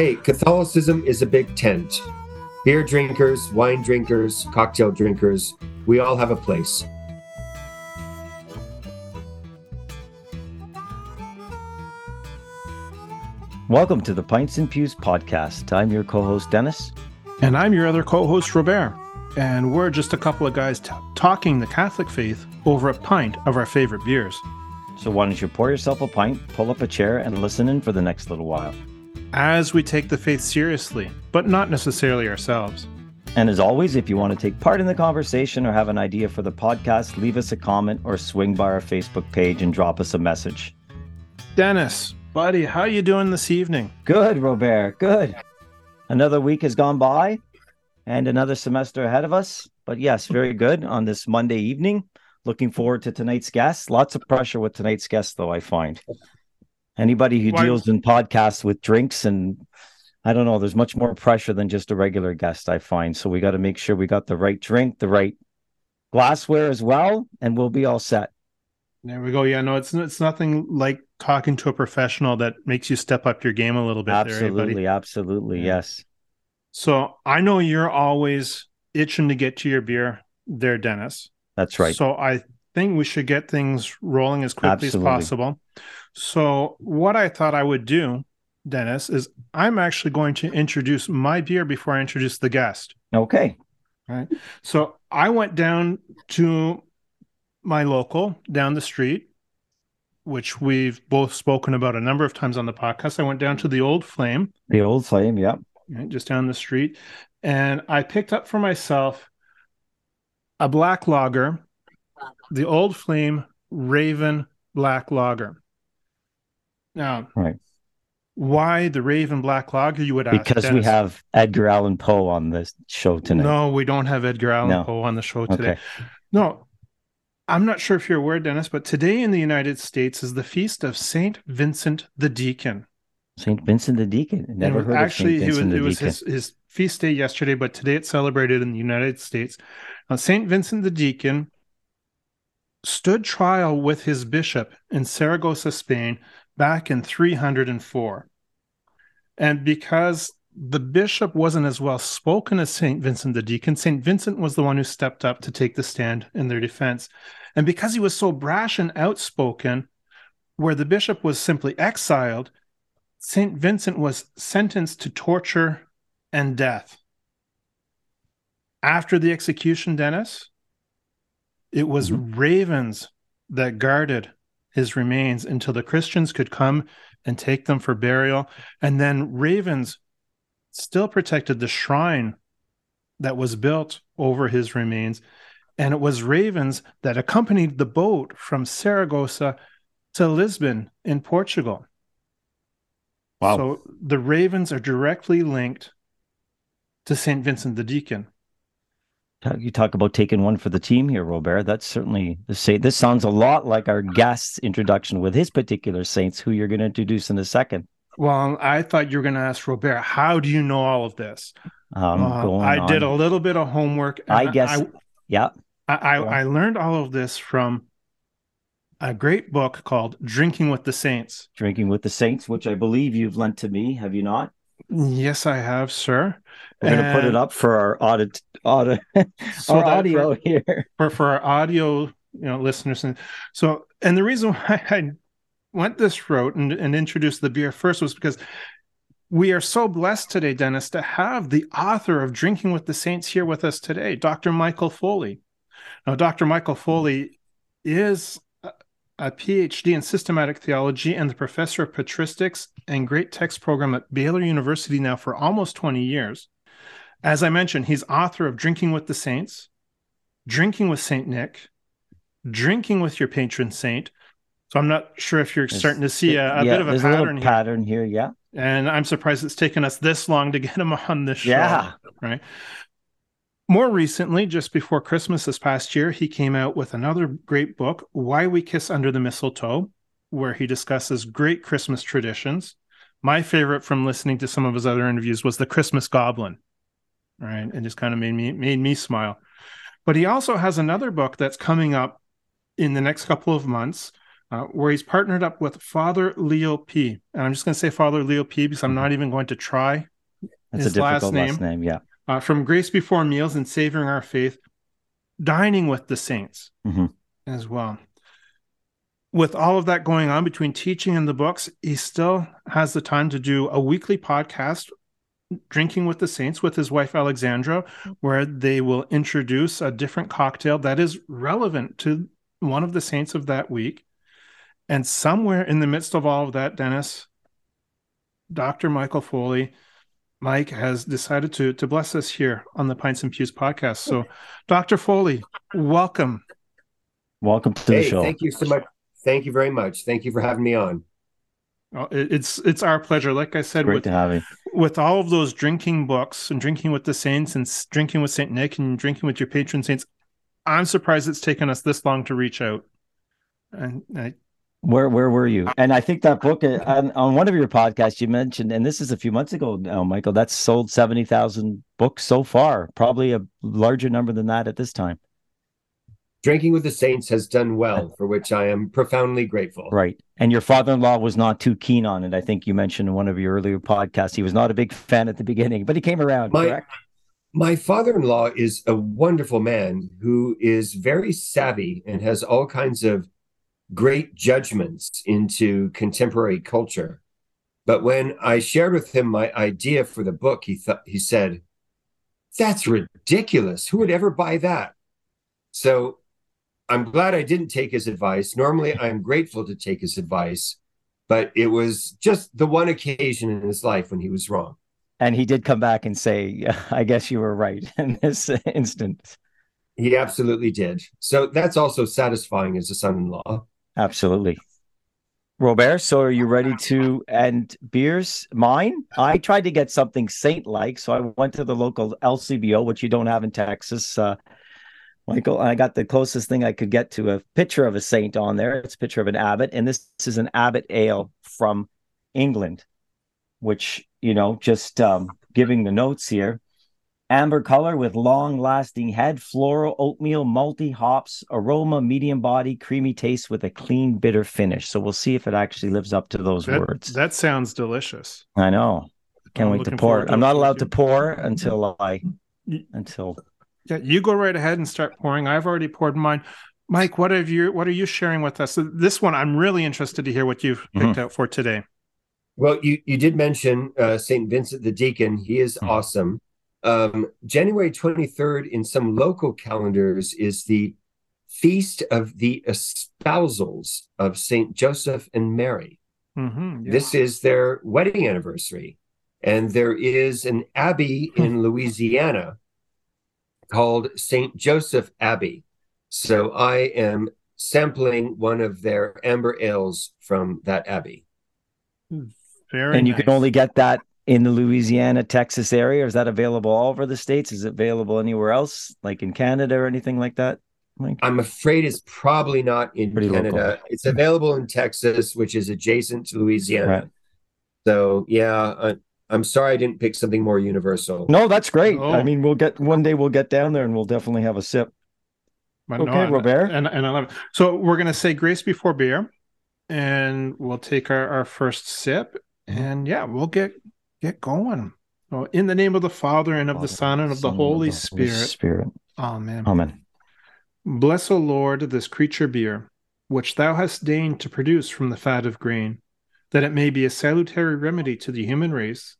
Hey, Catholicism is a big tent. Beer drinkers, wine drinkers, cocktail drinkers, we all have a place. Welcome to the Pints and Pews podcast. I'm your co host, Dennis. And I'm your other co host, Robert. And we're just a couple of guys t- talking the Catholic faith over a pint of our favorite beers. So, why don't you pour yourself a pint, pull up a chair, and listen in for the next little while? As we take the faith seriously, but not necessarily ourselves. And as always, if you want to take part in the conversation or have an idea for the podcast, leave us a comment or swing by our Facebook page and drop us a message. Dennis, buddy, how you doing this evening? Good, Robert. Good. Another week has gone by and another semester ahead of us. But yes, very good on this Monday evening. Looking forward to tonight's guest. Lots of pressure with tonight's guest, though, I find. Anybody who Why- deals in podcasts with drinks and I don't know, there's much more pressure than just a regular guest, I find. So we got to make sure we got the right drink, the right glassware as well, and we'll be all set. There we go. Yeah, no, it's it's nothing like talking to a professional that makes you step up your game a little bit there, eh, absolutely, absolutely. Yeah. Yes. So I know you're always itching to get to your beer there, Dennis. That's right. So I think we should get things rolling as quickly Absolutely. as possible. So what I thought I would do, Dennis, is I'm actually going to introduce my beer before I introduce the guest. okay. Right. So I went down to my local down the street, which we've both spoken about a number of times on the podcast. I went down to the Old Flame, The old flame, yeah. right, just down the street, and I picked up for myself a black lager, the Old Flame Raven Black Lager. Now, Right. why the Raven Black Lager? You would ask Because we have Edgar Allan Poe on this show tonight. No, we don't have Edgar Allan No. Poe on the show today. Okay. No, I'm not sure if you're aware, Dennis, but today in the United States is the feast of Saint Vincent the Deacon. St. Vincent the Deacon. Never heard actually, of was, Vincent it the was Deacon. his, his feast day yesterday, but today it's celebrated in the United States. Now, Saint Vincent the Deacon stood trial with his bishop in Saragossa, Spain, back in 304. And because the bishop wasn't as well spoken as St. Vincent the Deacon, St. Vincent was the one who stepped up to take the stand in their defense. And because he was so brash and outspoken, where the bishop was simply exiled, St. Vincent was sentenced to torture and death. After the execution, Dennis, it was mm-hmm. ravens that guarded his remains until the Christians could come and take them for burial. And then ravens still protected the shrine that was built over his remains. And it was ravens that accompanied the boat from Saragossa to Lisbon in Portugal. Wow. So the ravens are directly linked to St. Vincent the Deacon. You talk about taking one for the team here, Robert. That's certainly the say. This sounds a lot like our guest's introduction with his particular saints, who you're going to introduce in a second. Well, I thought you were going to ask Robert, how do you know all of this? Um, Uh, I did a little bit of homework. I guess. I, yeah. I, I. I learned all of this from a great book called Drinking with the Saints. Drinking with the Saints, which I believe you've lent to me. Have you not? Yes, I have, sir. We're going to put it up for our audit, audit so our audio for- here. for for our audio you know listeners and so and the reason why i went this route and, and introduced the beer first was because we are so blessed today dennis to have the author of drinking with the saints here with us today dr michael foley now dr michael foley is a, phd in systematic theology and the professor of patristics and great text program at baylor university now for almost 20 years as i mentioned he's author of drinking with the saints drinking with Saint Nick, drinking with your patron saint. So I'm not sure if you're There's- starting to see a, a yeah, bit of a pattern a here. pattern here. Yeah. And I'm surprised it's taken us this long to get him on this show. Yeah. Right. More recently, just before Christmas this past year, he came out with another great book, Why We Kiss Under the Mistletoe, where he discusses great Christmas traditions. My favorite from listening to some of his other interviews was The Christmas Goblin. Right. And just kind of made me made me smile. But he also has another book that's coming up in the next couple of months uh, where he's partnered up with Father Leo P. And I'm just going to say Father Leo P because I'm not even going to try That's his a last name. last name. Yeah. Uh, from Grace Before Meals and Savoring Our Faith, dining with the saints Mhm. as well. With all of that going on between teaching and the books, he still has the time to do a weekly podcast, Drinking with the Saints, with his wife Alexandra, where they will introduce a different cocktail that is relevant to one of the saints of that week. And somewhere in the midst of all of that, Dennis, Dr. Michael Foley, Mike has decided to to bless us here on the Pints and Pews podcast. So, Dr. Foley, welcome. Welcome to the show. thank you so much. Thank you very much. Thank you for having me on. Oh, It's it's our pleasure. Like I said, Great with to have you. with all of those drinking books and drinking with the saints and drinking with Saint Nick and drinking with your patron saints, I'm surprised it's taken us this long to reach out. And I, Where where were you? And I think that book uh, on, on one of your podcasts you mentioned, and this is a few months ago now, Michael. That's sold seventy thousand books so far. Probably a larger number than that at this time. Drinking with the Saints has done well, for which I am profoundly grateful. Right. And your father-in-law was not too keen on it. I think you mentioned in one of your earlier podcasts he was not a big fan at the beginning, but he came around. My- correct? My father in law is a wonderful man who is very savvy and has all kinds of great judgments into contemporary culture. But when I shared with him my idea for the book, he thought he said, That's ridiculous. Who would ever buy that? So I'm glad I didn't take his advice. Normally I'm grateful to take his advice, but it was just the one occasion in his life when he was wrong. And he did come back and say, "I guess you were right in this instance." He absolutely did. So that's also satisfying as a son-in-law. Absolutely. Robert, so are you ready to end beers? Mine? I tried to get something saint like, so I went to the local LCBO, which you don't have in Texas. Uh, Michael, I got the closest thing I could get to a picture of a saint on there. It's a picture of an abbot, and this, is an abbot ale from England, which, you know, just um, giving the notes here. Amber color with long lasting head, floral, oatmeal, multi hops, aroma, medium body, creamy taste with a clean, bitter finish. So we'll see if it actually lives up to those that, words. that sounds delicious. I know. Can't I'm wait to pour to I'm not allowed to pour until I, until Yeah, you go right ahead and start pouring. I've already poured mine. Mike, what have you what are you sharing with us? So this one I'm really interested to hear what you've picked out for today. Well, you, you did mention uh, St. Vincent the Deacon. He is Mhm. awesome. Um, January 23rd in some local calendars is the Feast of the Espousals of St. Joseph and Mary. Mhm, yeah. This is their wedding anniversary. And there is an abbey in Louisiana called St. Joseph Abbey. So I am sampling one of their amber ales from that abbey. Very and you can only get that in the Louisiana, Texas area. Is that available all over the states? Is it available anywhere else, like in Canada or anything like that? Mike? I'm afraid it's probably not in Pretty Canada. local. It's available in Texas, which is adjacent to Louisiana. Right. So yeah, I, I'm sorry I didn't pick something more universal. No, that's great. Oh. I mean, we'll get one day we'll get down there and we'll definitely have a sip. But Okay, and- Robert. And, and I love it. So we're gonna say grace before beer, and we'll take our, our first sip, and yeah, we'll get get going. So in the name of the Father and of the Son and of the Son, Holy the Spirit. Spirit. Amen. Amen. Bless, O Lord, this creature beer, which thou hast deigned to produce from the fat of grain, that it may be a salutary remedy to the human race,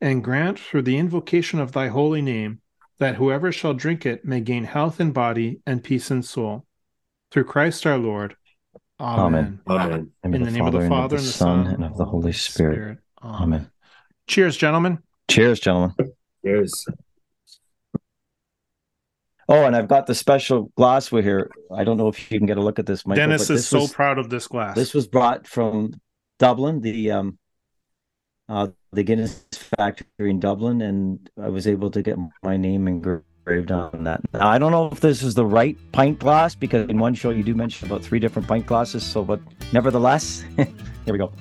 and grant through the invocation of thy holy name that whoever shall drink it may gain health in body and peace in soul. Through Christ our Lord. Amen. Amen. In the name of the Father and the Son and of the Holy Spirit. Amen. Cheers, gentlemen. Cheers, gentlemen. Cheers. Oh, and I've got the special glassware here. I don't know if you can get a look at this, Michael. Dennis but is so was- proud of this glass. This was brought from Dublin, the um, uh, the Guinness factory in Dublin, and I was able to get my name engraved on that. Now, I don't know if this is the right pint glass because in one show you do mention about three different pint glasses. So, but nevertheless, here we go.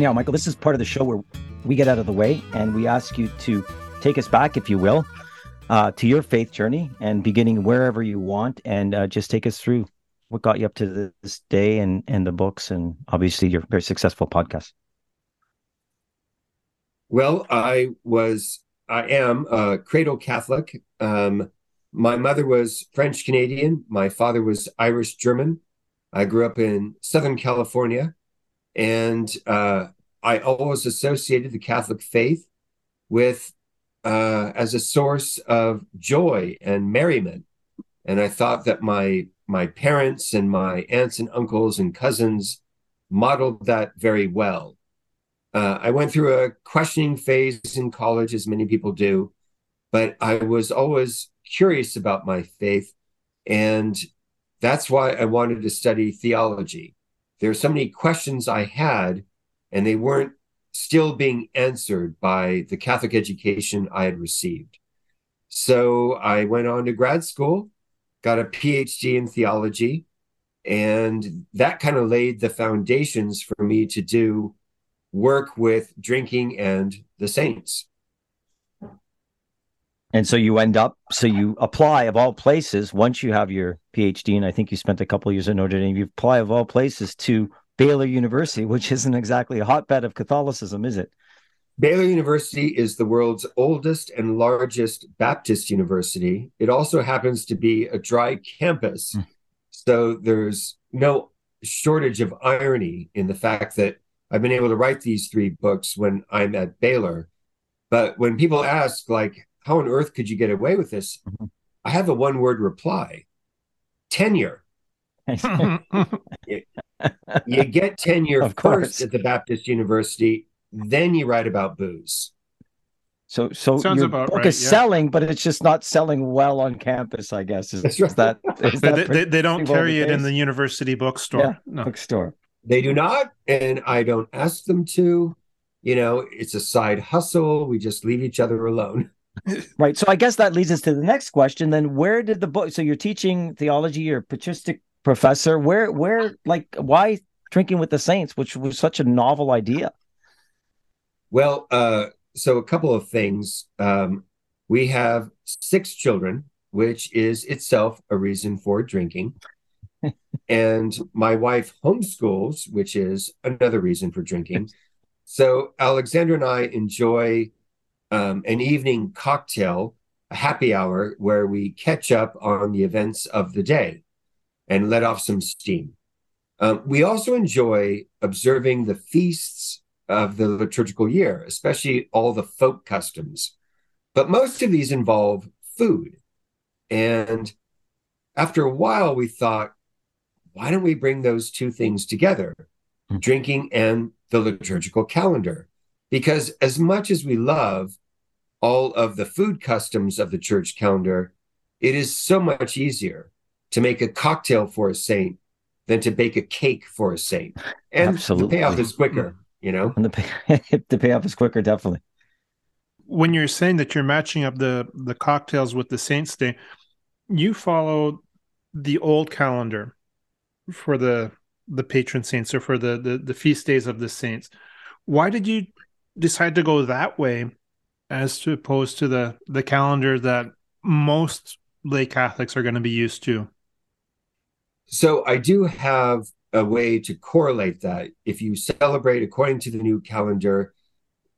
Yeah, Michael, this is part of the show where we get out of the way and we ask you to take us back, if you will, uh, to your faith journey and beginning wherever you want, and uh, just take us through what got you up to this day and and the books, and obviously your very successful podcast. Well, I was, I am a cradle Catholic. Um, my mother was French Canadian. My father was Irish German. I grew up in Southern California, and uh, I always associated the Catholic faith with uh, as a source of joy and merriment. And I thought that my my parents and my aunts and uncles and cousins modeled that very well. Uh, I went through a questioning phase in college, as many people do, but I was always curious about my faith. And that's why I wanted to study theology. There are so many questions I had, and they weren't still being answered by the Catholic education I had received. So I went on to grad school, got a PhD in theology, and that kind of laid the foundations for me to do work with drinking and the saints. And so you end up, so you apply of all places once you have your PhD, and I think you spent a couple years at Notre Dame. You apply of all places to Baylor University, which isn't exactly a hotbed of Catholicism, is it? Baylor University is the world's oldest and largest Baptist university. It also happens to be a dry campus. Mm. So there's no shortage of irony in the fact that I've been able to write these three books when I'm at Baylor. But when people ask, like, how on earth could you get away with this? Mm-hmm. I have a one word reply tenure. you, you, get tenure of first at the Baptist University, then you write about booze. So, so Sounds your book right, is yeah. selling, but it's just not selling well on campus. I guess is, right. is that, is that they, they, they, don't carry it in the university bookstore. Yeah, no. bookstore. They do not, and I don't ask them to. You know, it's a side hustle. We just leave each other alone. Right. So I guess that leads us to the next question. Then where did the book so you're teaching theology, you're a patristic professor. Where where like why drinking with the saints, which was such a novel idea? Well, uh, so a couple of things. Um, we have six children, which is itself a reason for drinking. and my wife homeschools, which is another reason for drinking. So Alexandra and I enjoy um, an evening cocktail, a happy hour, where we catch up on the events of the day and let off some steam. Um, we also enjoy observing the feasts of the liturgical year, especially all the folk customs. But most of these involve food. And after a while, we thought, why don't we bring those two things together, mm-hmm. drinking and the liturgical calendar? Because as much as we love all of the food customs of the church calendar, it is so much easier to make a cocktail for a saint than to bake a cake for a saint. And Absolutely. the payoff is quicker, you know? And the, pay- the payoff is quicker, definitely. When you're saying that you're matching up the the cocktails with the saints day, you follow the old calendar for the the patron saints or for the, the the feast days of the saints. Why did you decide to go that way as opposed to the the calendar that most lay Catholics are going to be used to? So I do have a way to correlate that. If you celebrate according to the new calendar,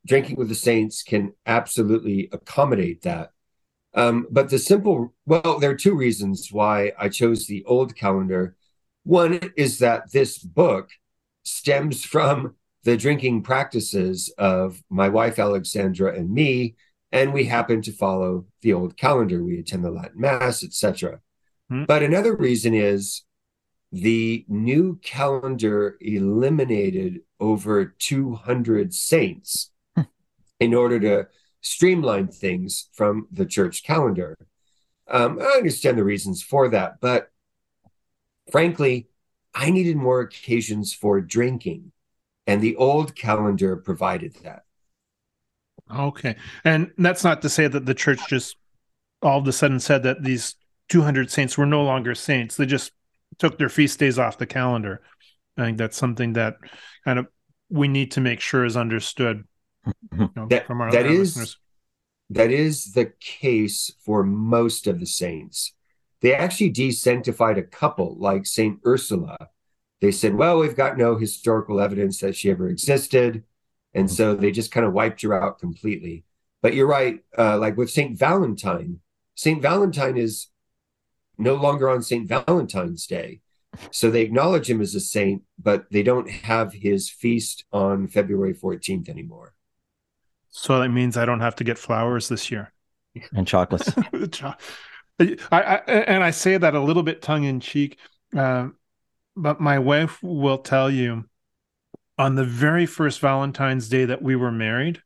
drinking with the saints can absolutely accommodate that. Um, but the simple, well, there are two reasons why I chose the old calendar. One is that this book stems from the drinking practices of my wife Alexandra and me, and we happen to follow the old calendar. We attend the Latin Mass, etc. Hmm. But another reason is the new calendar eliminated over 200 saints hmm. in order to streamline things from the church calendar. Um, I understand the reasons for that, but frankly, I needed more occasions for drinking, and the old calendar provided that. Okay. And that's not to say that the church just all of a sudden said that these 200 saints were no longer saints. They just took their feast days off the calendar. I think that's something that kind of we need to make sure is understood you know, that, from our, that our is, listeners. that is the case for most of the saints. They actually desanctified a couple like St. Ursula. They said, well, we've got no historical evidence that she ever existed. And so they just kind of wiped her out completely. But you're right. Uh, like with St. Valentine, St. Valentine is no longer on St. Valentine's Day. So they acknowledge him as a saint, but they don't have his feast on February 14th anymore. So that means I don't have to get flowers this year. And chocolates. I, I, and I say that a little bit tongue in cheek, uh, but my wife will tell you on the very first Valentine's Day that we were married,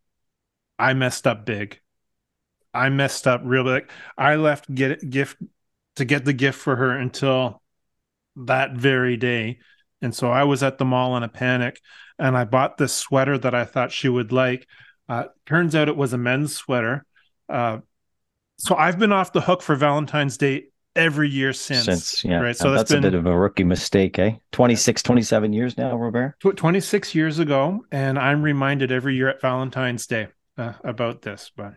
I messed up big. I messed up real big. I left get gift to get the gift for her until that very day. And so I was at the mall in a panic and I bought this sweater that I thought she would like. Uh, turns out it was a men's sweater. Uh, so I've been off the hook for Valentine's Day every year since. Since, yeah. Right. So that's, that's been a bit of a rookie mistake, eh? 26, 27 years now, Robert. 26 years ago. And I'm reminded every year at Valentine's Day uh, about this. But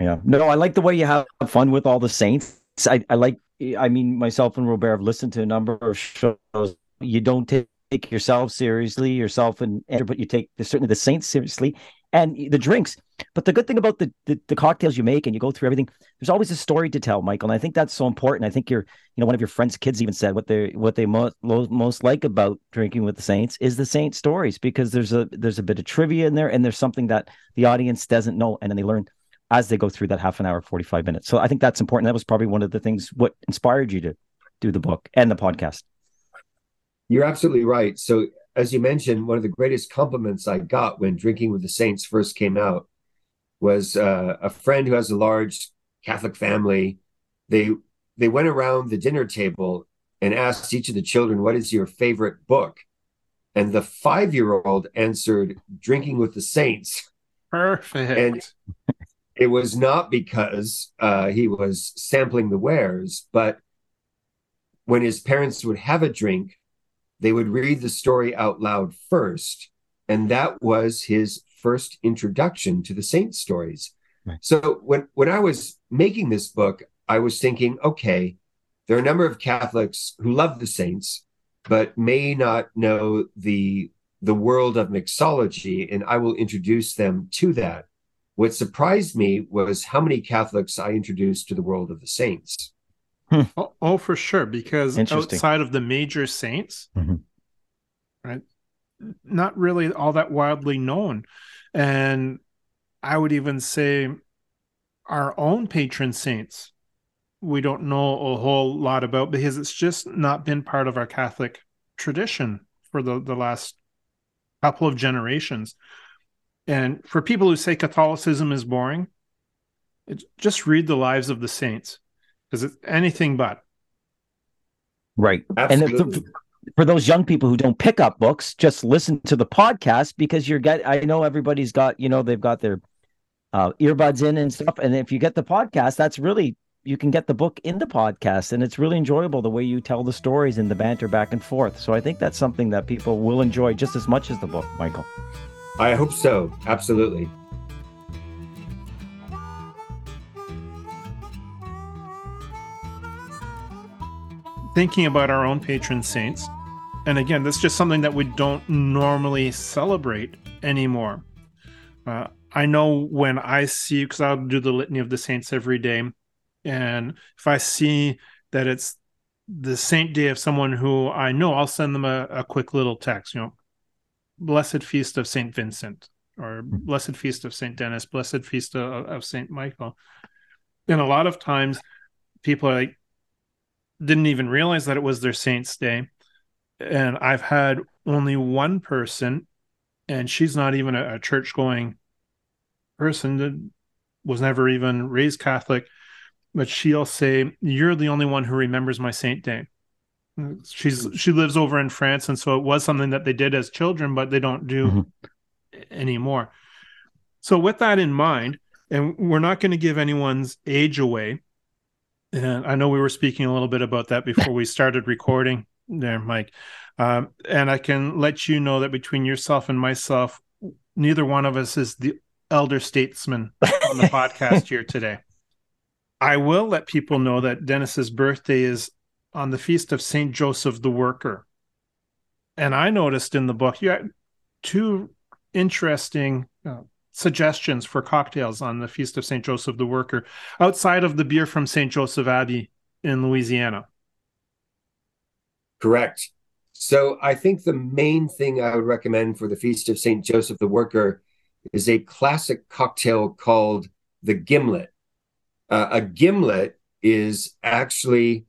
Yeah. No, I like the way you have fun with all the saints. I, I like, I mean, myself and Robert have listened to a number of shows. You don't take yourself seriously, yourself and, but you take certainly the saints seriously and the drinks. But the good thing about the, the, the cocktails you make and you go through everything, there's always a story to tell, Michael. And I think that's so important. I think you're, you know, one of your friends' kids even said what they what they most most like about drinking with the Saints is the Saint stories because there's a there's a bit of trivia in there and there's something that the audience doesn't know, and then they learn as they go through that half an hour, 45 minutes. So I think that's important. That was probably one of the things what inspired you to do the book and the podcast. You're absolutely right. So as you mentioned, one of the greatest compliments I got when Drinking with the Saints first came out was uh, a friend who has a large Catholic family. They they went around the dinner table and asked each of the children, "What is your favorite book?" And the five year old answered, "Drinking with the Saints." perfect. And it was not because uh, he was sampling the wares, but when his parents would have a drink, they would read the story out loud first. And that was his first introduction to the saint stories. Right. So when, when I was making this book, I was thinking, okay, there are a number of Catholics who love the saints, but may not know the the world of mixology, and I will introduce them to that. What surprised me was how many Catholics I introduced to the world of the saints. Oh, oh, for sure. Because outside of the major saints, Mhm. right, not really all that wildly known. And I would even say our own patron saints, we don't know a whole lot about because it's just not been part of our Catholic tradition for the, the last couple of generations. And for people who say Catholicism is boring, just read the lives of the saints because it's anything but. Right. And if- for those young people who don't pick up books, just listen to the podcast because you're get. I know everybody's got you know they've got their uh, earbuds in and stuff, and if you get the podcast, that's really you can get the book in the podcast, and it's really enjoyable the way you tell the stories and the banter back and forth. So I think that's something that people will enjoy just as much as the book, Michael. I hope so. Absolutely. Thinking about our own patron saints. And again, that's just something that we don't normally celebrate anymore. Uh, I know when I see, because I'll do the litany of the saints every day, and if I see that it's the saint day of someone who I know, I'll send them a, a quick little text, you know, blessed feast of Saint Vincent, or blessed feast of Saint Denis, blessed feast of, of Saint Michael. And a lot of times people are like, didn't even realize that it was their saint's day. And i've had only one person and she's not even a, a church going person that was never even raised catholic but she'll say you're the only one who remembers my saint day. She's she lives over in france and so it was something that they did as children but they don't do Mhm. anymore. So with that in mind and we're not going to give anyone's age away and I know we were speaking a little bit about that before we started recording there, Mike. Um, and I can let you know that between yourself and myself, neither one of us is the elder statesman on the podcast here today. I will let people know that Dennis's birthday is on the feast of Saint Joseph the Worker. And I noticed in the book you had two interesting uh, suggestions for cocktails on the feast of Saint Joseph the Worker outside of the beer from Saint Joseph Abbey in Louisiana. Correct. So I think the main thing I would recommend for the Feast of St. Joseph the Worker is a classic cocktail called the gimlet. Uh, a gimlet is actually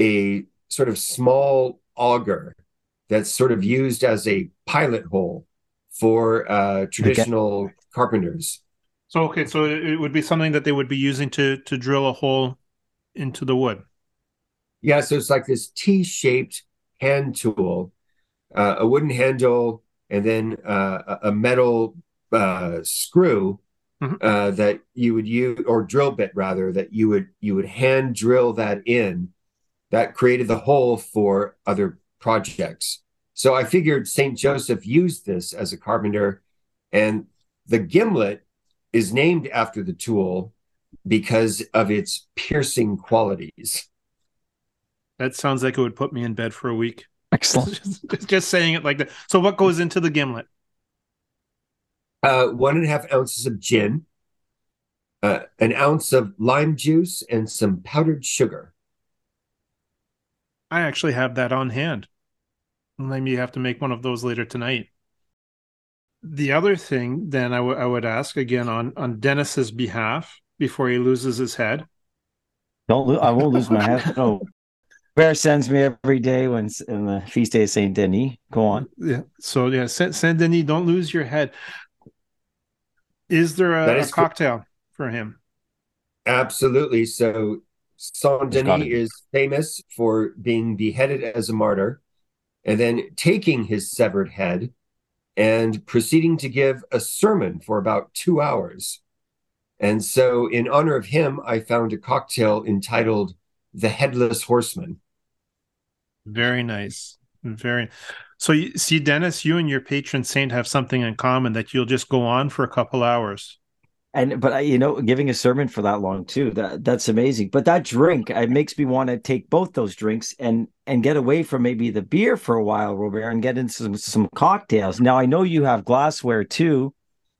a sort of small auger that's sort of used as a pilot hole for uh, traditional. Carpenters. So okay, so it would be something that they would be using to to drill a hole into the wood. Yeah, so it's like this T-shaped hand tool, uh, a wooden handle, and then uh, a metal uh, screw mm-hmm. Uh, that you would use, or drill bit rather, that you would you would hand drill that in. That created the hole for other projects. So I figured Saint Joseph used this as a carpenter, and the gimlet is named after the tool because of its piercing qualities. That sounds like it would put me in bed for a week. Excellent. just, just, saying it like that. So, what goes into the gimlet? Uh, one and a half ounces of gin, uh, an ounce of lime juice, and some powdered sugar. I actually have that on hand. Maybe you have to make one of those later tonight. The other thing, then, I, w- I would ask again on on Dennis's behalf before he loses his head. Don't lo- I won't lose my head. No, Bear sends me every day when in the feast day of Saint Denis. Go on. Yeah. So yeah, Saint, Saint Denis, don't lose your head. Is there a, is a cocktail cool. for him? Absolutely. So Saint Denis is famous for being beheaded as a martyr, and then taking his severed head and proceeding to give a sermon for about two hours. And so, in honor of him, I found a cocktail entitled the Headless Horseman. Very nice. Very. So, you, see, Dennis, you and your patron saint have something in common that you'll just go on for a couple hours. And but you know, giving a sermon for that long too, that that's amazing. But that drink, it makes me want to take both those drinks and and get away from maybe the beer for a while, Robert, and get into some some cocktails. Now I know you have glassware too,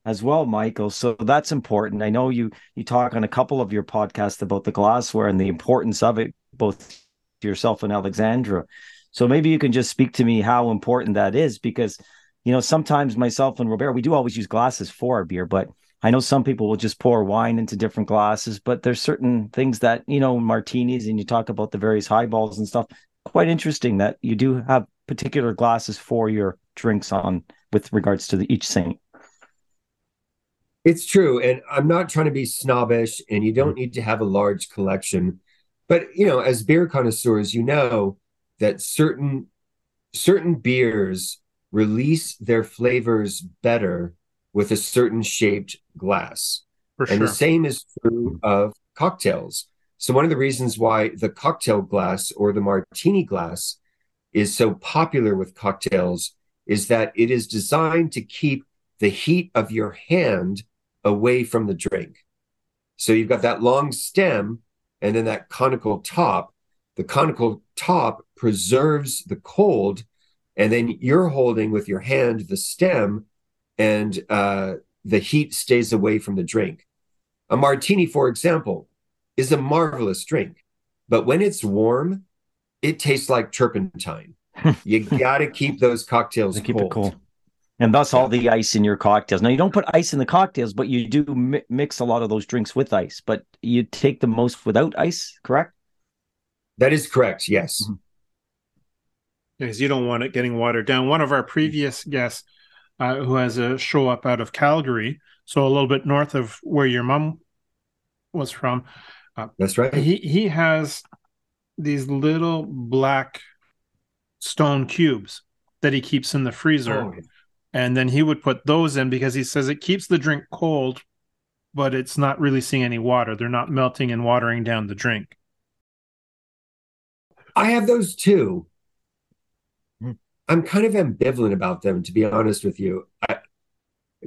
as well, Michael. So that's important. I know you you talk on a couple of your podcasts about the glassware and the importance of it, both yourself and Alexandra. So maybe you can just speak to me how important that is, because you know sometimes myself and Robert we do always use glasses for our beer, but I know some people will just pour wine into different glasses, but there's certain things that, you know, martinis and you talk about the various highballs and stuff. Quite interesting that you do have particular glasses for your drinks on with regards to the, each saint. It's true. And I'm not trying to be snobbish, and you don't mm-hmm. need to have a large collection. But, you know, as beer connoisseurs, you know that certain certain beers release their flavors better with a certain shaped glass. For and sure. the same is true of cocktails. So, one of the reasons why the cocktail glass or the martini glass is so popular with cocktails is that it is designed to keep the heat of your hand away from the drink. So, you've got that long stem and then that conical top. The conical top preserves the cold, and then you're holding with your hand the stem and uh, the heat stays away from the drink. A martini, for example, is a marvelous drink, but when it's warm, it tastes like turpentine. you got to keep those cocktails keep cold. It cool. And thus, all the ice in your cocktails. Now, you don't put ice in the cocktails, but you do mi- mix a lot of those drinks with ice. But you take the most without ice, correct? That is correct. Yes. Mm-hmm. Because you don't want it getting watered down. One of our previous guests uh, who has a show up out of Calgary, so a little bit north of where your mom was from. Uh, That's right. He he has these little black stone cubes that he keeps in the freezer, oh, and then he would put those in because he says it keeps the drink cold, but it's not releasing any water. They're not melting and watering down the drink. I have those too. I'm kind of ambivalent about them, to be honest with you. I,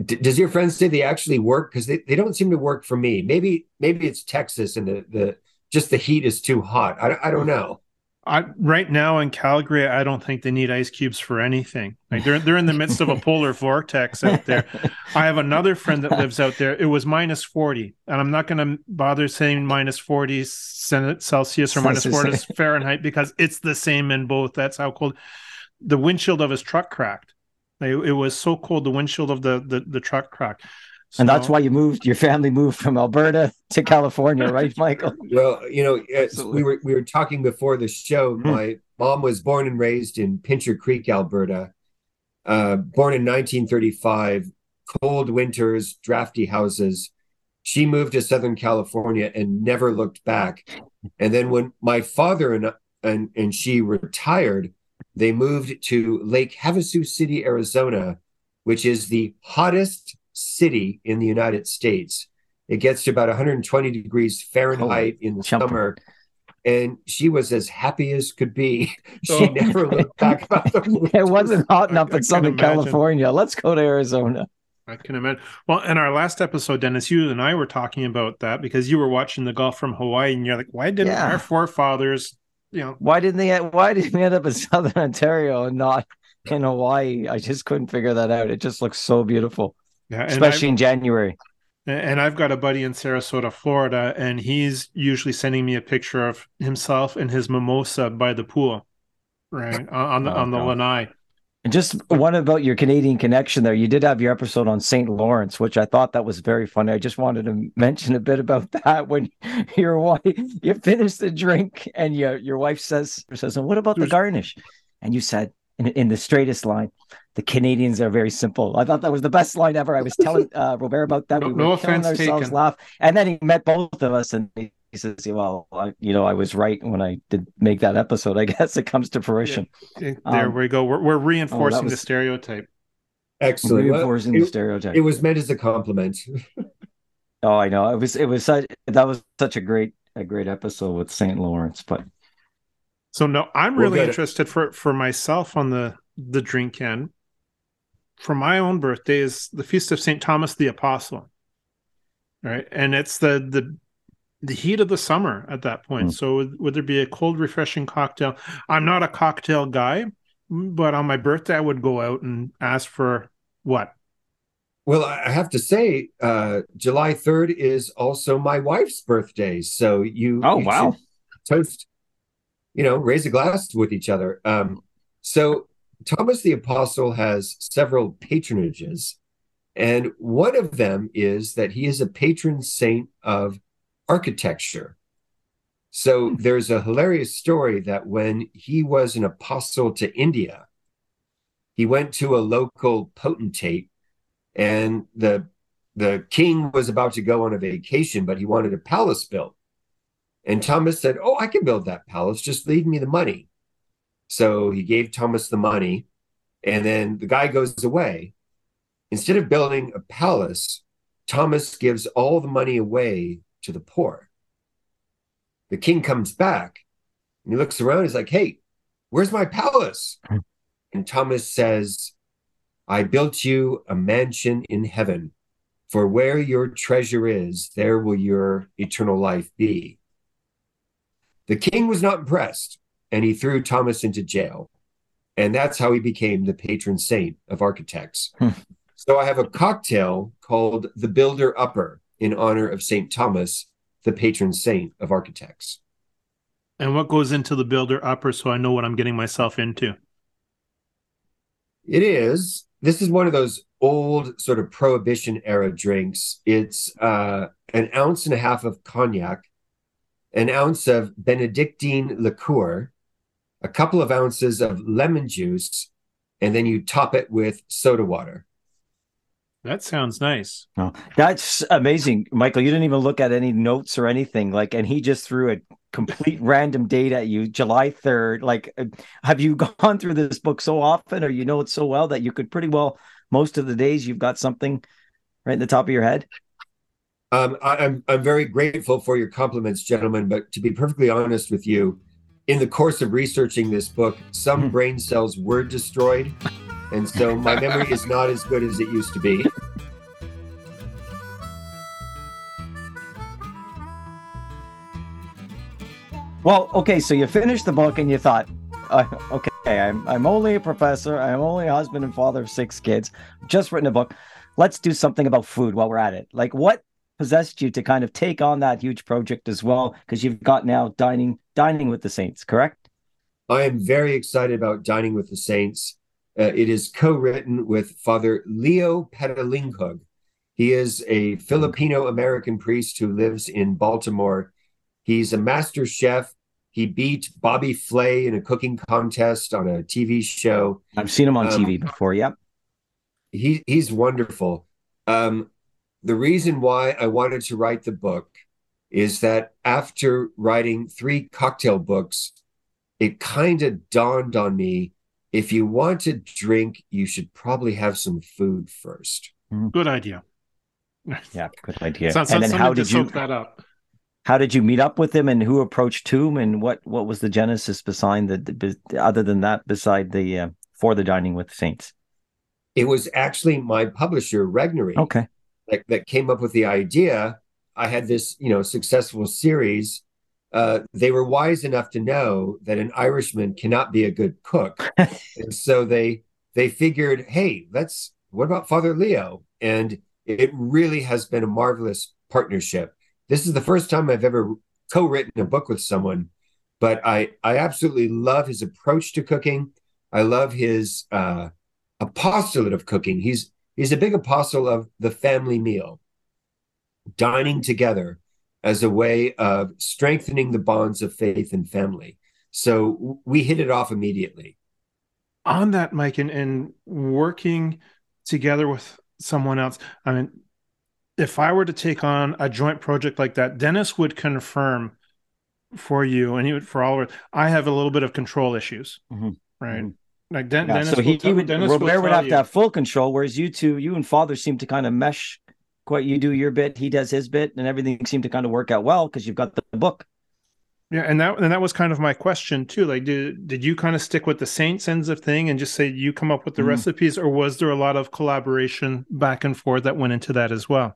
D- does your friend say they actually work? Because they, they don't seem to work for me. Maybe maybe it's Texas and the the just the heat is too hot. I, I don't know. I, right now in Calgary, I don't think they need ice cubes for anything. Like they're they're in the midst of a polar vortex out there. I have another friend that lives out there. It was minus forty, and I'm not going to bother saying minus forty Celsius or minus forty Fahrenheit because it's the same in both. That's how cold. The windshield of his truck cracked. It, it was so cold. The windshield of the the, the truck cracked. So, and that's why you moved. Your family moved from Alberta to California, right, Michael? Well, you know, we were we were talking before the show. Mm-hmm. My mom was born and raised in Pincher Creek, Alberta. Uh, born in 1935, cold winters, drafty houses. She moved to Southern California and never looked back. And then when my father and and and she retired, they moved to Lake Havasu City, Arizona, which is the hottest city in the United States. It gets to about 120 degrees Fahrenheit oh, in the jumping. summer. And she was as happy as could be. She oh. never looked back about the It wasn't hot enough in Southern California. Let's go to Arizona. I can imagine. Well, in our last episode, Dennis, you and I were talking about that because you were watching the Gulf from Hawaii, and you're like, "Why didn't yeah. our forefathers, you know, why didn't they? Why did we end up in Southern Ontario and not in Hawaii? I just couldn't figure that out. It just looks so beautiful. Yeah, especially I've, in January. And I've got a buddy in Sarasota, Florida, and he's usually sending me a picture of himself and his mimosa by the pool, right on the oh, on the God. lanai. And just one about your Canadian connection there. You did have your episode on St. Lawrence, which I thought that was very funny. I just wanted to mention a bit about that when your wife you finished the drink and your your wife says says, "And what about the garnish?" And you said in, in the straightest line, the Canadians are very simple. I thought that was the best line ever. I was telling uh, Robert about that. No, we were no offense ourselves taken. laugh. And then he met both of us and he says, well, I, you know, I was right when I did make that episode. I guess it comes to fruition. Yeah. There um, we go. We're, we're reinforcing oh, was... the stereotype. Excellent. Reinforcing well, it, the stereotype. It was meant as a compliment. oh, I know. It was, it was such, that was such a great, a great episode with St. Lawrence, but. So no, I'm really we'll interested for, for myself on the, the drink end for my own birthday is the feast of Saint Thomas the Apostle, right? And it's the the the heat of the summer at that point. Mm. So would, would there be a cold, refreshing cocktail? I'm not a cocktail guy, but on my birthday I would go out and ask for what? Well, I have to say, uh, July 3rd is also my wife's birthday. So you, oh you wow, toast, you know, raise a glass with each other. Um, so Thomas the Apostle has several patronages, and one of them is that he is a patron saint of architecture. So hmm. there's a hilarious story that when he was an apostle to India, he went to a local potentate, and the the king was about to go on a vacation, but he wanted a palace built. And Thomas said, Oh, I can build that palace. Just leave me the money. So he gave Thomas the money, and then the guy goes away. Instead of building a palace, Thomas gives all the money away to the poor. The king comes back and he looks around. He's like, Hey, where's my palace? And Thomas says, I built you a mansion in heaven, for where your treasure is, there will your eternal life be. The king was not impressed and he threw Thomas into jail. And that's how he became the patron saint of architects. Hmm. so I have a cocktail called the Builder Upper in honor of St. Thomas, the patron saint of architects. And what goes into the Builder Upper so I know what I'm getting myself into? It is. This is one of those old sort of prohibition era drinks. It's uh, an ounce and a half of cognac, an ounce of Benedictine liqueur, a couple of ounces of lemon juice, and then you top it with soda water. That sounds nice. Oh, that's amazing, Michael. You didn't even look at any notes or anything. Like, and he just threw a complete random date at you, July third. Like, uh, have you gone through this book so often, or you know it so well that you could pretty well most of the days you've got something right in the top of your head? Um, I, I'm I'm very grateful for your compliments, gentlemen. But to be perfectly honest with you, in the course of researching this book, some hmm. brain cells were destroyed. And so my memory is not as good as it used to be. Well, okay, so you finished the book and you thought, uh, okay, I'm, I'm only a professor, I'm only a husband and father of six kids, just written a book. Let's do something about food while we're at it. Like, what possessed you to kind of take on that huge project as well? Because you've got now dining dining with the Saints, correct? I am very excited about dining with the Saints. Uh, it is co-written with Father Leo Patalinghug. He is a Filipino American priest who lives in Baltimore. He's a master chef. He beat Bobby Flay in a cooking contest on a TV show. I've seen him on um, TV before. Yep. He he's wonderful. Um, the reason why I wanted to write the book is that after writing three cocktail books, it kind of dawned on me if you want to drink, you should probably have some food first. Mm-hmm. Good idea. Yeah, good idea. So, so and then how did you that up? How did you meet up with him, and who approached whom, and what what was the genesis behind the, the other than that, beside the uh, for the dining with the saints? It was actually my publisher, Regnery. Okay that, that came up with the idea. I had this, you know, successful series. Uh, they were wise enough to know that an Irishman cannot be a good cook, and so they they figured, hey, let's. What about Father Leo? And it really has been a marvelous partnership. This is the first time I've ever co-written a book with someone, but I I absolutely love his approach to cooking. I love his uh, apostolate of cooking. He's He's a big apostle of the family meal, dining together as a way of strengthening the bonds of faith and family. So we hit it off immediately. On that, Mike, and, and working together with someone else, I mean, if I were to take on a joint project like that, Dennis would confirm for you and he would for all of it. I have a little bit of control issues, mm-hmm. right? Mm-hmm. Like Den- yeah, Dennis so he, tell, would Dennis Robert would have you. to have full control, whereas you two, you and father seem to kind of mesh. Quite, you do your bit, he does his bit, and everything seemed to kind of work out well because you've got the book. Yeah, and that and that was kind of my question too. Like, did did you kind of stick with the Saints ends of thing and just say you come up with the mm. recipes, or was there a lot of collaboration back and forth that went into that as well?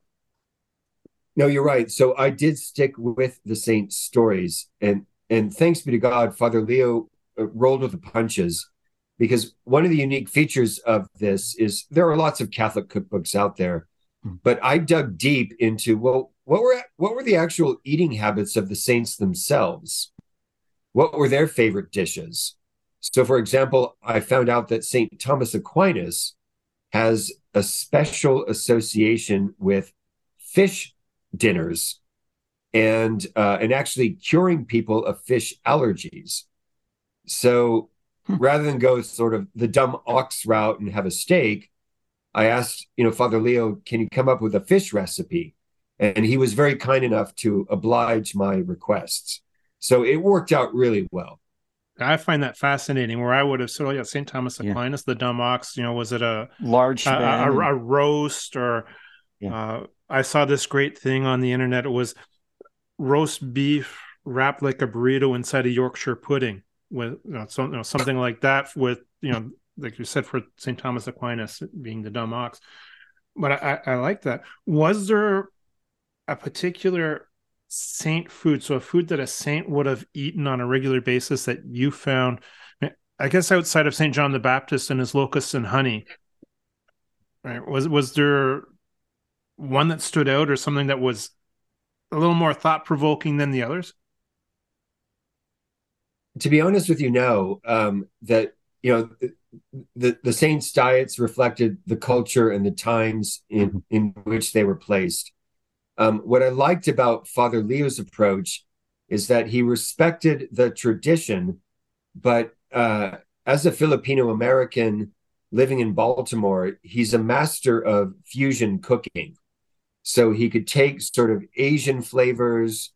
No, you're right. So I did stick with the Saints stories, and and thanks be to God, Father Leo uh, rolled with the punches because one of the unique features of this is there are lots of Catholic cookbooks out there. But I dug deep into well, what were what were the actual eating habits of the saints themselves? What were their favorite dishes? So, for example, I found out that Saint Thomas Aquinas has a special association with fish dinners and uh, and actually curing people of fish allergies. So Hmm. rather than go sort of the dumb ox route and have a steak, I asked, you know, Father Leo, can you come up with a fish recipe? And he was very kind enough to oblige my requests. So it worked out really well. I find that fascinating. Where I would have sort of yeah, St. Thomas Aquinas, yeah. the dumb ox. You know, was it a large a, a, a roast or? Yeah. Uh, I saw this great thing on the internet. It was roast beef wrapped like a burrito inside a Yorkshire pudding with you know, so, you know, something like that with you know like you said for St. Thomas Aquinas being the dumb ox. But I, I, like that. Was there a particular saint food, so a food that a saint would have eaten on a regular basis that you found? I guess outside of Saint John the Baptist and his locusts and honey, right? Was was there one that stood out or something that was a little more thought provoking than the others? to be honest with you, no. Um, that you know, the the saints' diets reflected the culture and the times in mm-hmm. in which they were placed. Um, what I liked about Father Leo's approach is that he respected the tradition, but uh, as a Filipino American living in Baltimore, he's a master of fusion cooking. So he could take sort of Asian flavors,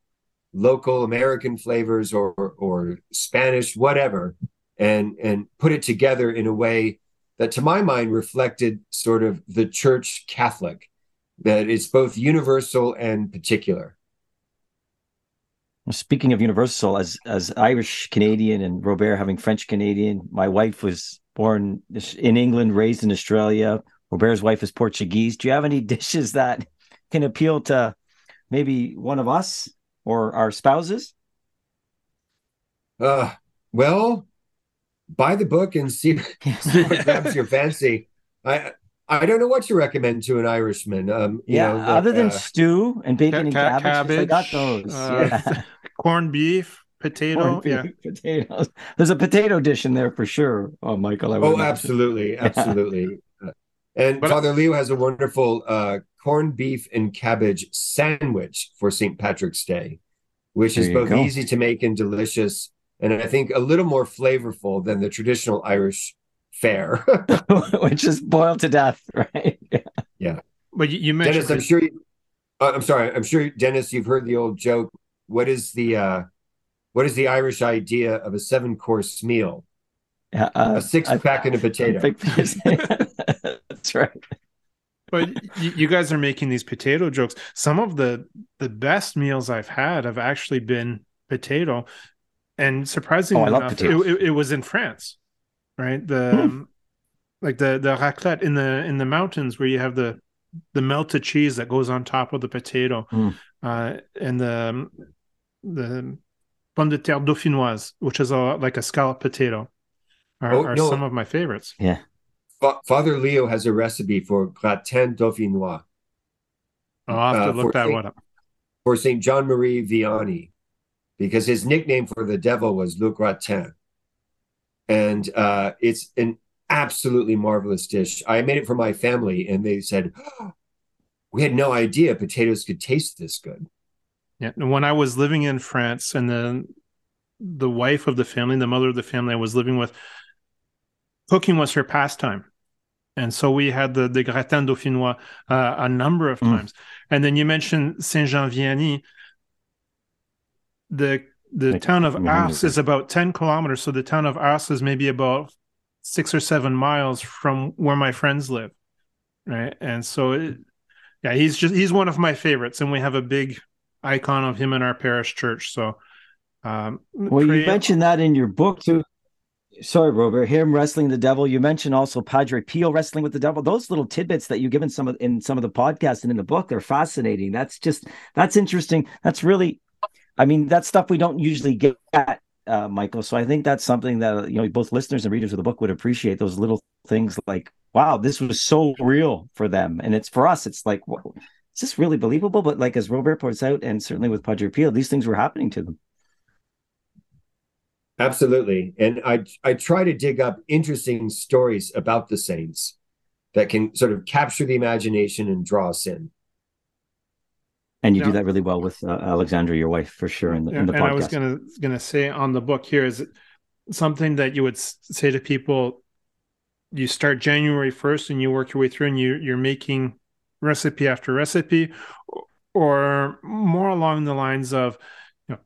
local American flavors or or Spanish, whatever, and and put it together in a way that, to my mind, reflected sort of the Church Catholic, that it's both universal and particular. Speaking of universal, as as Irish Canadian and Robert having French Canadian, my wife was born in England, raised in Australia. Robert's wife is Portuguese. Do you have any dishes that can appeal to maybe one of us or our spouses? Uh, well, buy the book and see, see what grabs your fancy. I I don't know what to recommend to an Irishman. Um, yeah, know, other that, than uh, stew and bacon and ca- cabbage, I got those. uh, yeah. corned beef, potato. Corned yeah. beef, potatoes. There's a potato dish in there for sure. Oh, Michael, I would Oh, imagine. absolutely, absolutely. Uh, And But- Father Leo has a wonderful uh, corned beef and cabbage sandwich for St. Patrick's Day, which There is both go. easy to make and delicious, and I think a little more flavorful than the traditional Irish fare. which is boiled to death, right? Yeah. But you, you mentioned Dennis, I'm sure. You, uh, I'm sorry. I'm sure Dennis, you've heard the old joke. What is the uh, what is the Irish idea of a seven course meal? Uh, a six I- pack and a potato. big- That's right. But you, you guys are making these potato jokes. Some of the the best meals I've had have actually been potato, and surprisingly Oh, enough, it, it, it was in France, right? The Hmm. um, like the the raclette in the in the mountains where you have the the melted cheese that goes on top of the potato, Hmm. uh, and the um, the pomme de terre dauphinoise, which is a like a scallop potato, are, Oh, are no. some of my favorites. Fa- Father Leo has a recipe for gratin dauphinois I'll have Uh, to look that Saint- one up. for Saint John Marie Vianney, because his nickname for the devil was Le Grappin, and uh, it's an absolutely marvelous dish. I made it for my family, and they said we had no idea potatoes could taste this good. Yeah, and when I was living in France, and the the wife of the family, the mother of the family I was living with, cooking was her pastime, and so we had the the gratin dauphinois uh, a number of Mm. times. And then you mentioned Saint Jean Vianney. The the Like, town of. Ars is about ten kilometers, so the town of Ars is maybe about six or seven miles from where my friends live, right? And so, it, yeah, he's just he's one of my favorites, and we have a big icon of him in our parish church. So, um, Well, you mentioned that in your book too. Sorry, Robert. Him wrestling the devil. You mentioned also Padre Pio wrestling with the devil. Those little tidbits that you give in some of in some of the podcasts and in the book, they're fascinating. That's just that's interesting. That's really, I mean, that's stuff we don't usually get at, uh, Michael. So I think that's something that you know both listeners and readers of the book would appreciate. Those little things like, wow, this was so real for them, and it's for us. It's like, is this really believable? But like as Robert points out, and certainly with Padre Pio, these things were happening to them. Absolutely. And I I try to dig up interesting stories about the saints that can sort of capture the imagination and draw us in. And you do that really well with uh, Alexandra, your wife, for sure. In the, in the and podcast. I was gonna gonna say on the book here is something that you would say to people. You start January first, and you work your way through, and you you're making recipe after recipe, or more along the lines of, you know,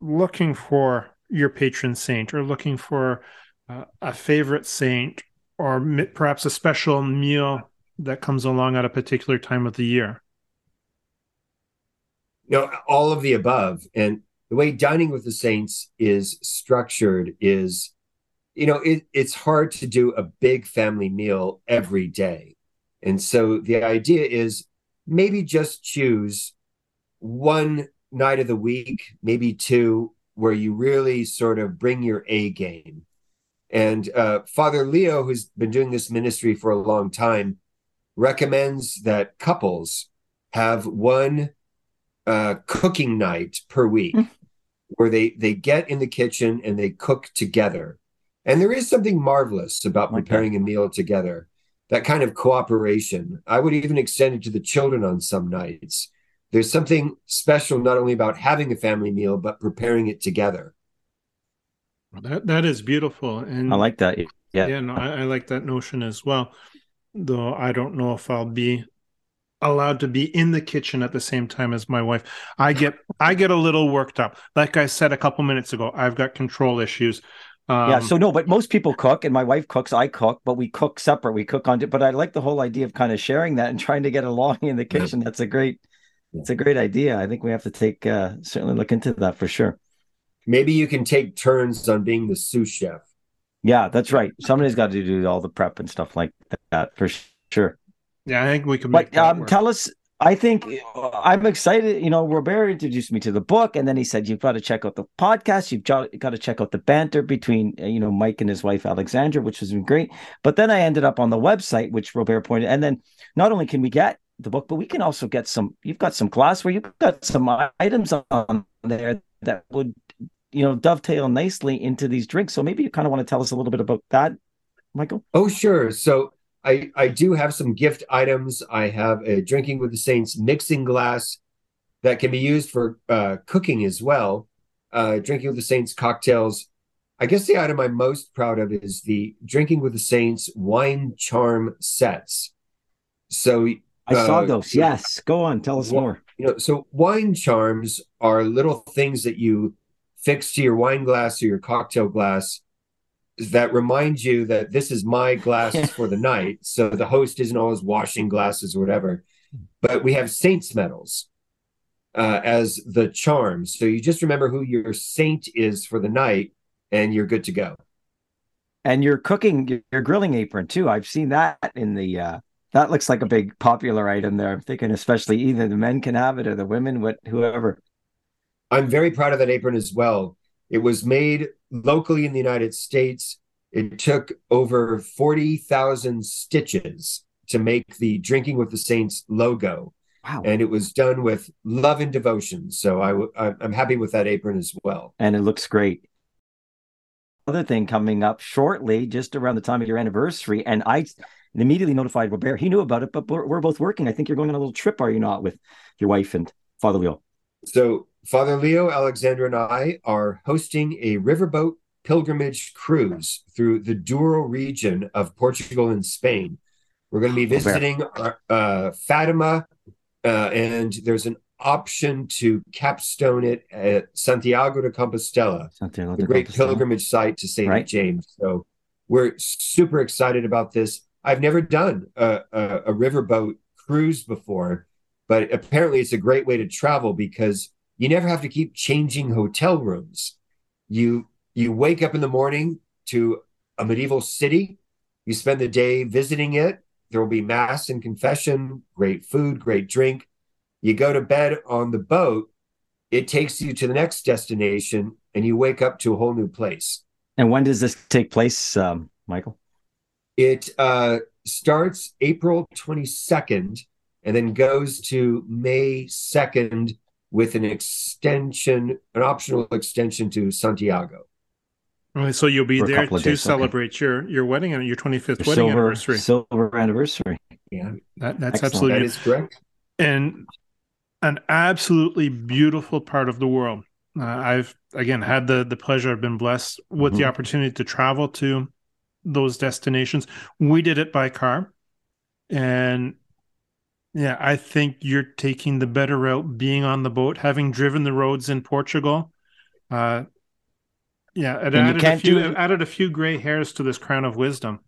looking for your patron saint, or looking for uh, a favorite saint, or perhaps a special meal that comes along at a particular time of the year. Know, all of the above. And the way dining with the saints is structured is, you know, it, it's hard to do a big family meal every day. And so the idea is maybe just choose one night of the week, maybe two, where you really sort of bring your A game. And uh, Father Leo, who's been doing this ministry for a long time, recommends that couples have one uh, cooking night per week Mm. where they they get in the kitchen and they cook together. And there is something marvelous about Like that. preparing a meal together. That kind of cooperation. I would even extend it to the children on some nights. There's something special not only about having a family meal, but preparing it together. That that is beautiful, and I like that. Yeah. yeah, no, I, I like that notion as well. Though I don't know if I'll be allowed to be in the kitchen at the same time as my wife. I get I get a little worked up. Like I said a couple minutes ago, I've got control issues. Um, yeah. So no, but most people cook, and my wife cooks. I cook, but we cook separate. We cook on. But I like the whole idea of kind of sharing that and trying to get along in the kitchen. That's a great. It's a great idea. I think we have to take uh, certainly look into that for sure. Maybe you can take turns on being the sous chef. Yeah, that's right. Somebody's got to do all the prep and stuff like that for sure. Yeah, I think we can make But that um, work. tell us, I think I'm excited. You know, Robert introduced me to the book, and then he said, "You've got to check out the podcast. You've got to check out the banter between uh, you know Mike and his wife Alexandra, which has been great." But then I ended up on the website, which Robert pointed, and then not only can we get the book, but we can also get some. You've got some glassware. You've got some items on there that would you know dovetail nicely into these drinks. So maybe you kind of want to tell us a little bit about that, Michael. Oh, sure. So I, I do have some gift items. I have a Drinking with the Saints mixing glass that can be used for uh, cooking as well. Uh, Drinking with the Saints cocktails. I guess the item I'm most proud of is the Drinking with the Saints wine charm sets. So I saw uh, those. Yes, go on. Tell us more. You know, so wine charms are little things that you fix to your wine glass or your cocktail glass that reminds you that this is my glass for the night. So the host isn't always washing glasses or whatever. But we have saints medals uh, as the charm. So you just remember who your saint is for the night, and you're good to go. And your cooking, your grilling apron too. I've seen that in the. Uh, that looks like a big popular item there. I'm thinking, especially either the men can have it or the women, what whoever. I'm very proud of that apron as well. It was made locally in the United States. It took over 40,000 stitches to make the Drinking with the Saints logo. Wow. And it was done with love and devotion. So I, I'm happy with that apron as well. And it looks great. Other thing coming up shortly, just around the time of your anniversary, and I immediately notified Robert. He knew about it, but we're, we're both working. I think you're going on a little trip, are you not, with your wife and Father Leo? So Father Leo, Alexandra, and I are hosting a riverboat pilgrimage cruise through the Douro region of Portugal and Spain. We're going to be visiting uh, Fatima, uh, and there's an option to capstone it at Santiago de Compostela, Santiago the great Compostela. pilgrimage site to St. Right. James. So we're super excited about this. I've never done a, a, a riverboat cruise before, but apparently it's a great way to travel because you never have to keep changing hotel rooms. You you wake up in the morning to a medieval city. You spend the day visiting it. There will be mass and confession, great food, great drink. You go to bed on the boat. It takes you to the next destination, and you wake up to a whole new place. And when does this take place, um, Michael? It uh, starts April 22nd and then goes to May 2nd with an extension, an optional extension to Santiago. Right, so you'll be there to days, celebrate okay. your your wedding and your 25th wedding silver, anniversary. Silver anniversary. Yeah, that, that's Excellent. absolutely that is correct. And an absolutely beautiful part of the world. Uh, I've again had the the pleasure. I've been blessed with mm-hmm. the opportunity to travel to those destinations. We did it by car, and yeah, I think you're taking the better route being on the boat, having driven the roads in Portugal. Uh, yeah, it added a few it, added a few gray hairs to this crown of wisdom.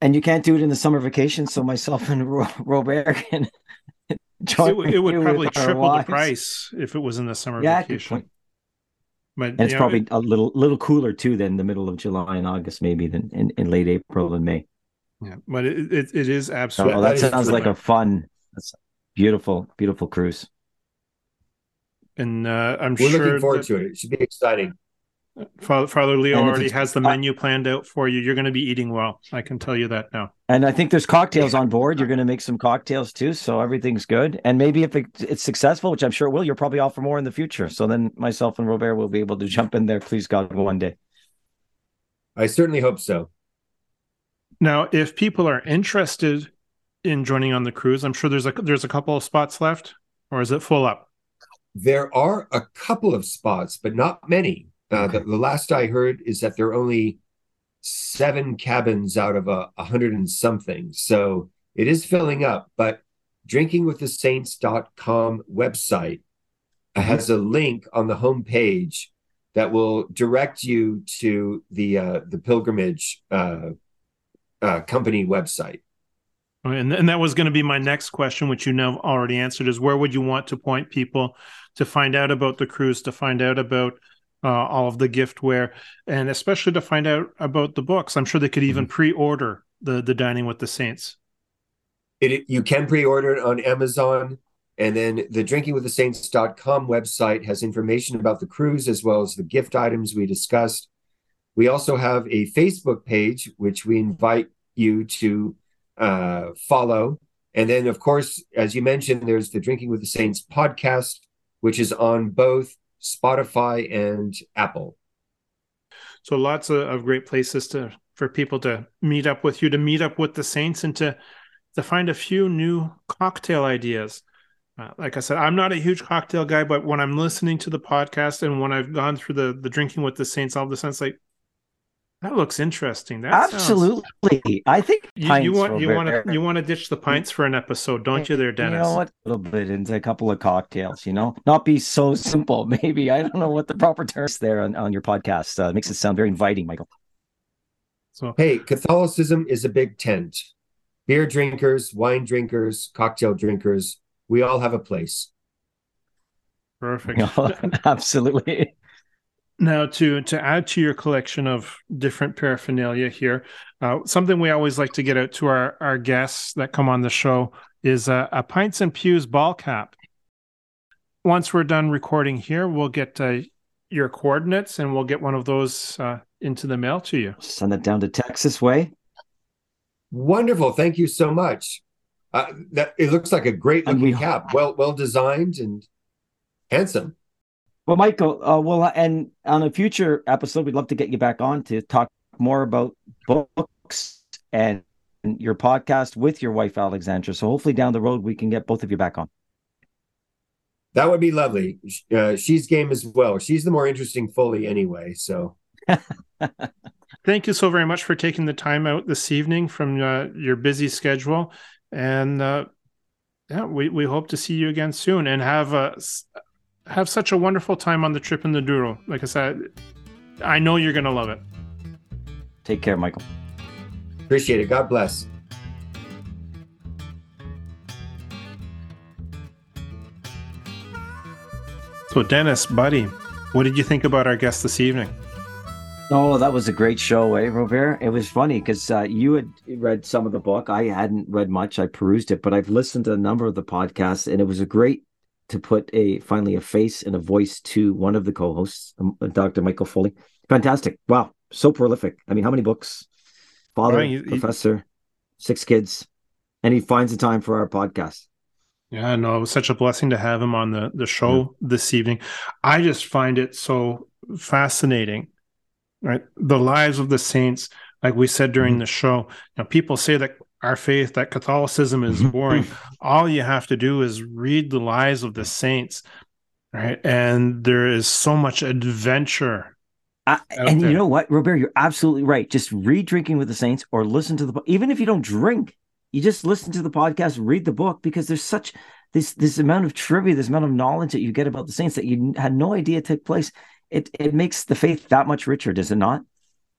And you can't do it in the summer vacation, so myself and Robert can join. It, it would probably triple the price if it was in the summer yeah, vacation. But and it's know, probably it, a little little cooler too than the middle of July and August, maybe than in, in late April and May. Yeah, but it it, it is absolutely. Oh, that sounds like a fun that's beautiful, beautiful cruise. And uh, I'm We're sure looking forward that... to it. It should be exciting. Father, Father Leo and already has the menu planned out for you. You're going to be eating well. I can tell you that now. And I think there's cocktails on board. You're going to make some cocktails too, so everything's good. And maybe if it, it's successful, which I'm sure it will, you're probably off for more in the future. So then myself and Robert will be able to jump in there, please God, one day. I certainly hope so. Now, if people are interested in joining on the cruise? I'm sure there's a there's a couple of spots left, or is it full up? There are a couple of spots, but not many. Uh, okay. the, the, last I heard is that there are only seven cabins out of a, a hundred and something. So it is filling up, but drinkingwiththesaints.com website has a link on the homepage that will direct you to the uh, the pilgrimage uh, uh, company website. And, and that was going to be my next question, which you know already answered, is where would you want to point people to find out about the cruise, to find out about uh, all of the giftware, and especially to find out about the books? I'm sure they could even mm-hmm. pre-order the the Dining with the Saints. It, you can pre-order it on Amazon. And then the drinkingwiththesaints.com website has information about the cruise as well as the gift items we discussed. We also have a Facebook page, which we invite you to uh, follow. And then, of course, as you mentioned, there's the Drinking with the Saints podcast, which is on both Spotify and Apple. So lots of, great places to for people to meet up with you, to meet up with the Saints, and to to find a few new cocktail ideas. Uh, like I said, I'm not a huge cocktail guy, but when I'm listening to the podcast and when I've gone through the the drinking with the Saints, all of a sudden it's like, that looks interesting. That absolutely. Sounds... I think you, you want you want to you want to ditch the pints for an episode, don't you, there, Dennis? You know what? A little bit into a couple of cocktails. You know, not be so simple. Maybe I don't know what the proper terms there on, on your podcast uh, makes it sound very inviting, Michael. So hey, Catholicism is a big tent. Beer drinkers, wine drinkers, cocktail drinkers, we all have a place. Perfect. Absolutely. Now, to to add to your collection of different paraphernalia here, uh, something we always like to get out to our our guests that come on the show is a, a pints and pews ball cap. Once we're done recording here, we'll get uh, your coordinates and we'll get one of those uh, into the mail to you. Send it down to Texas way. Wonderful, thank you so much. Uh, that it looks like a great looking cap, well well designed and handsome. Well, Michael, uh, well, and on a future episode, we'd love to get you back on to talk more about books and your podcast with your wife, Alexandra. So hopefully down the road, we can get both of you back on. That would be lovely. Uh, she's game as well. She's the more interesting Foley anyway. So thank you so very much for taking the time out this evening from uh, your busy schedule. And uh, yeah, we, we hope to see you again soon and have a have such a wonderful time on the trip in the Douro. Like I said, I know you're going to love it. Take care, Michael. Appreciate it. God bless. So, Dennis, buddy, what did you think about our guest this evening? Oh, that was a great show, eh, Robert? It was funny because uh, you had read some of the book. I hadn't read much. I perused it, but I've listened to a number of the podcasts, and it was a great to put a finally a face and a voice to one of the co-hosts, um, Dr. Michael Foley. Fantastic! Wow, so prolific. I mean, how many books? Father, right, professor, six kids, and he finds the time for our podcast. Yeah, no, it was such a blessing to have him on the the show yeah. this evening. I just find it so fascinating, right? The lives of the saints, like we said during mm-hmm. the show. You know, people say that our faith that Catholicism is boring. All you have to do is read the lives of the saints, right? And there is so much adventure. and there. you know what, Robert, you're absolutely right. Just read Drinking with the Saints or listen to the even if you don't drink, you just listen to the podcast, read the book because there's such this this amount of trivia, this amount of knowledge that you get about the saints that you had no idea took place. It it makes the faith that much richer, does it not?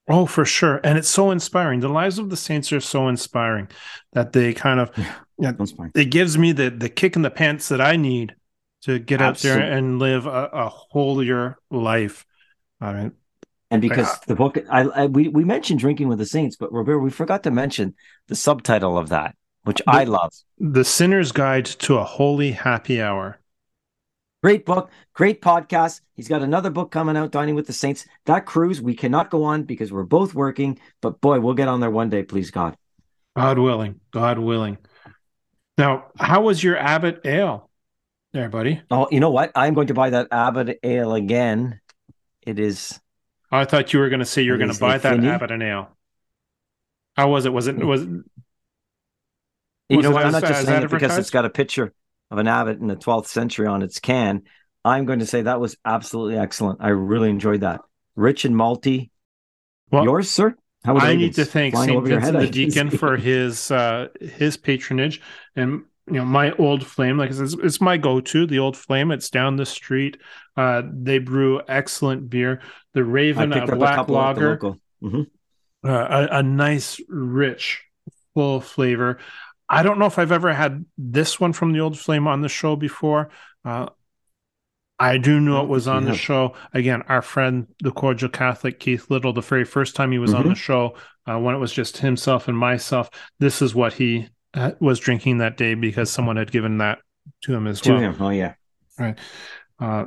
Oh, for sure. And it's so inspiring. The lives of the saints are so inspiring that they kind of yeah, it gives me the the kick in the pants that I need to get Absolutely. out there and live a, a holier life. I mean, and because I, the book, I, I, we we mentioned drinking with the saints, but Robert, we forgot to mention the subtitle of that, which the, I love: "The Sinner's Guide to a Holy Happy Hour." Great book, great podcast. He's got another book coming out, Dining with the Saints. That cruise, we cannot go on because we're both working, but boy, we'll get on there one day, please God. God willing, God willing. Now, how was your Abbot Ale there, buddy? Oh, you know what? I'm going to buy that Abbot Ale again. It is. I thought you were going to say you were going to buy that Abbot and Ale. How was it? Was it was? was you know what? I'm not just saying it because it's got a picture of an abbot in the 12th century on its can. I'm going to say that was absolutely excellent. I really enjoyed that. Rich and malty. Well, Yours, sir? How I need to thank St. Vincent the Deacon for his uh, his patronage and you know my old flame like it's, it's my go-to the old flame it's down the street uh, they brew excellent beer the raven a black a lager mm-hmm. uh, a, a nice rich full flavor I don't know if I've ever had this one from the Old Flame on the show before. Uh, I do know it was on the show. Again, our friend, the cordial Catholic Keith Little, the very first time he was mm-hmm. on the show, uh, when it was just himself and myself, this is what he uh, was drinking that day because someone had given that to him as to well. him. Oh yeah. Right. Uh,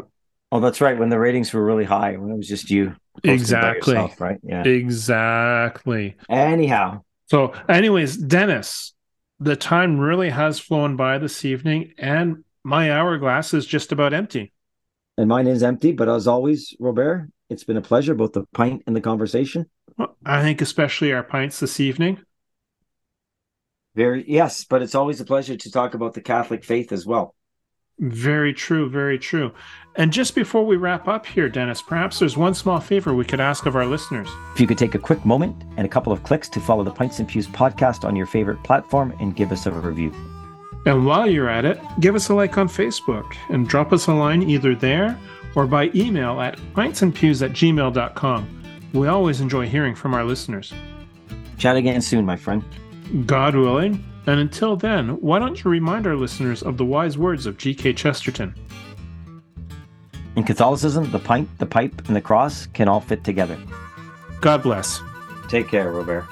Oh, that's right. When the ratings were really high, when it was just you. Exactly. yourself, right. Yeah. exactly. Anyhow, So, anyways, Dennis, the time really has flown by this evening, and my hourglass is just about empty. and mine is empty, but as always, Robert, it's been a pleasure, both the pint and the conversation. Well, I think, especially our pints this evening. Very yes, but it's always a pleasure to talk about the Catholic faith as well. Very true, very true. And just before we wrap up here, Dennis, perhaps there's one small favor we could ask of our listeners. If you could take a quick moment and a couple of clicks to follow the Pints and Pews podcast on your favorite platform and give us a review. And while you're at it, give us a like on Facebook and drop us a line either there or by email at pintsandpews at gmail.com. We always enjoy hearing from our listeners. Chat again soon, my friend. God willing. And until then, why don't you remind our listeners of the wise words of G.K. Chesterton? In Catholicism, the pint, the pipe, and the cross can all fit together. God bless. Take care, Robert.